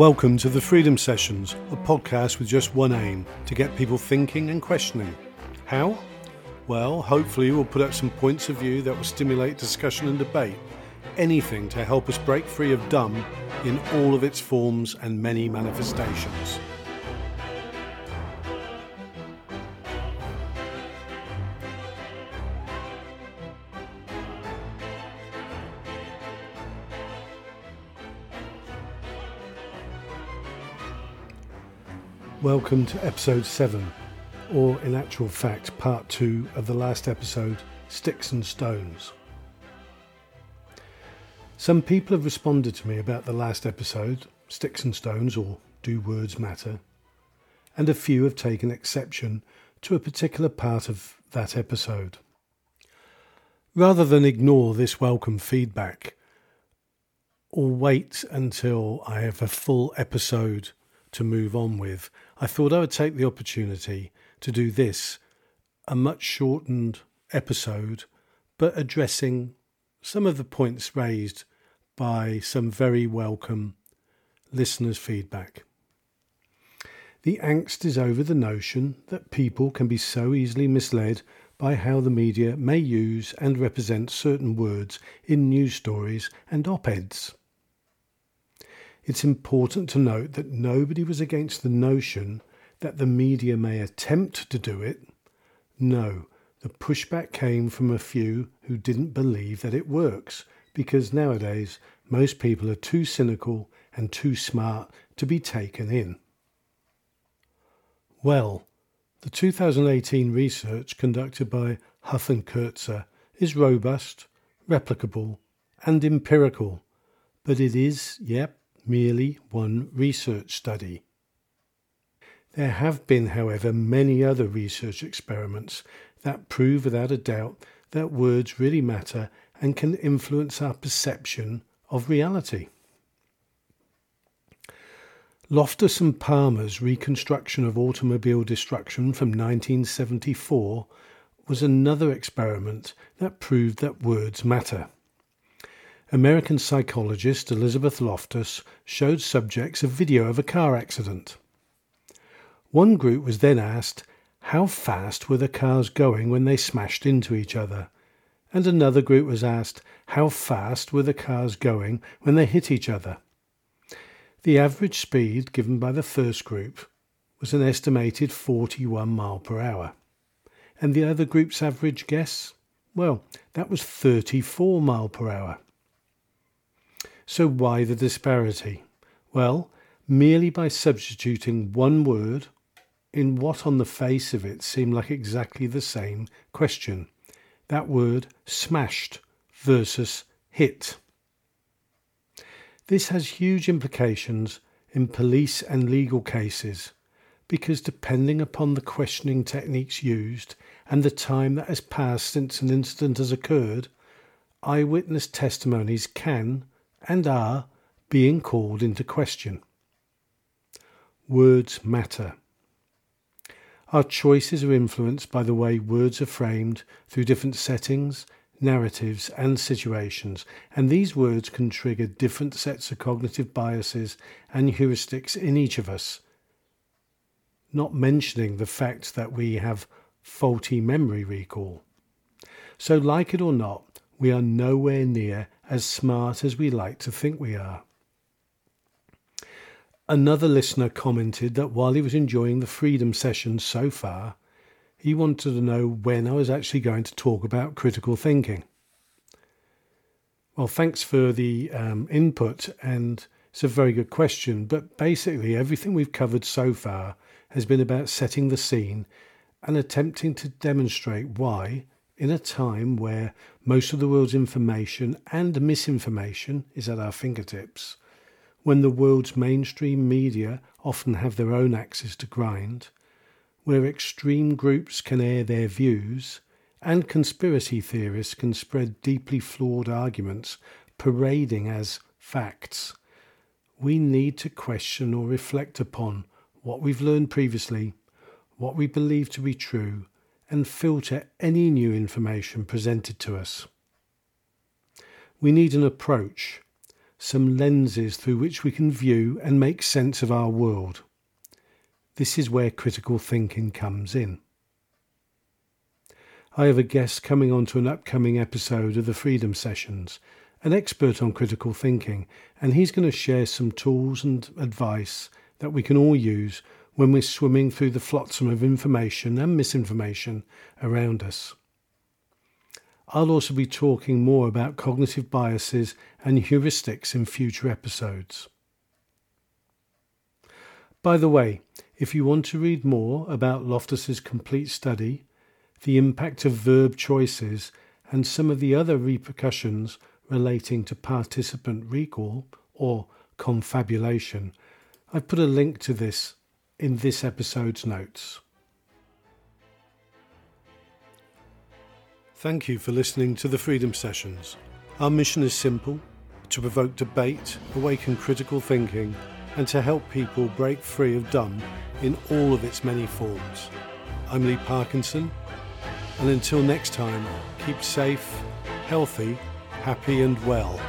Welcome to the Free-dumb Sessions, a podcast with just one aim to get people thinking and questioning. How? Well, hopefully, we'll put up some points of view that will stimulate discussion and debate. Anything to help us break free of dumb in all of its forms and many manifestations. Welcome to episode 7, or in actual fact, part 2 of the last episode Sticks and Stones. Some people have responded to me about the last episode, Sticks and Stones, or Do Words Matter? And a few have taken exception to a particular part of that episode. Rather than ignore this welcome feedback, or wait until I have a full episode to move on with, I thought I would take the opportunity to do this, a much shortened episode, but addressing some of the points raised by some very welcome listeners' feedback. The angst is over the notion that people can be so easily misled by how the media may use and represent certain words in news stories and op eds. It's important to note that nobody was against the notion that the media may attempt to do it. No, the pushback came from a few who didn't believe that it works, because nowadays most people are too cynical and too smart to be taken in. Well, the 2018 research conducted by Huff and Kurtzer is robust, replicable, and empirical, but it is, yep, merely one research study. There have been, however, many other research experiments that prove without a doubt that words really matter and can influence our perception of reality. Loftus and Palmer's reconstruction of automobile destruction from 1974 was another experiment that proved that words matter. American psychologist Elizabeth Loftus showed subjects a video of a car accident. One group was then asked how fast were the cars going when they smashed into each other, and another group was asked how fast were the cars going when they hit each other. The average speed given by the first group was an estimated 41 mile per hour. And the other group's average guess? Well, that was 34 mile per hour. So why the disparity? Well, merely by substituting one word in what on the face of it seemed like exactly the same question. That word smashed versus hit. This has huge implications in police and legal cases because depending upon the questioning techniques used and the time that has passed since an incident has occurred, eyewitness testimonies can and are being called into question. Words matter. Our choices are influenced by the way words are framed through different settings, narratives, and situations, and these words can trigger different sets of cognitive biases and heuristics in each of us. Not mentioning the fact that we have faulty memory recall. So, like it or not, we are nowhere near as smart as we like to think we are. Another listener commented that while he was enjoying the freedom session so far, he wanted to know when I was actually going to talk about critical thinking. Well, thanks for the um, input, and it's a very good question. But basically, everything we've covered so far has been about setting the scene and attempting to demonstrate why, in a time where most of the world's information and misinformation is at our fingertips, when the world's mainstream media often have their own axes to grind, where extreme groups can air their views, and conspiracy theorists can spread deeply flawed arguments parading as facts, we need to question or reflect upon what we've learned previously, what we believe to be true, and filter any new information presented to us. We need an approach, some lenses through which we can view and make sense of our world. This is where critical thinking comes in. I have a guest coming on to an upcoming episode of the Free-dumb Sessions, an expert on critical thinking, and he's going to share some tools and advice that we can all use when we're swimming through the flotsam of information and misinformation around us. I'll also be talking more about cognitive biases and heuristics in future episodes. By the way, if you want to read more about Loftus's complete study, the impact of verb choices, and some of the other repercussions relating to participant recall or confabulation, I've put a link to this in this episode's notes. Thank you for listening to the Free-dumb Sessions. Our mission is simple to provoke debate, awaken critical thinking, and to help people break free of dumb in all of its many forms. I'm Lee Parkinson, and until next time, keep safe, healthy, happy, and well.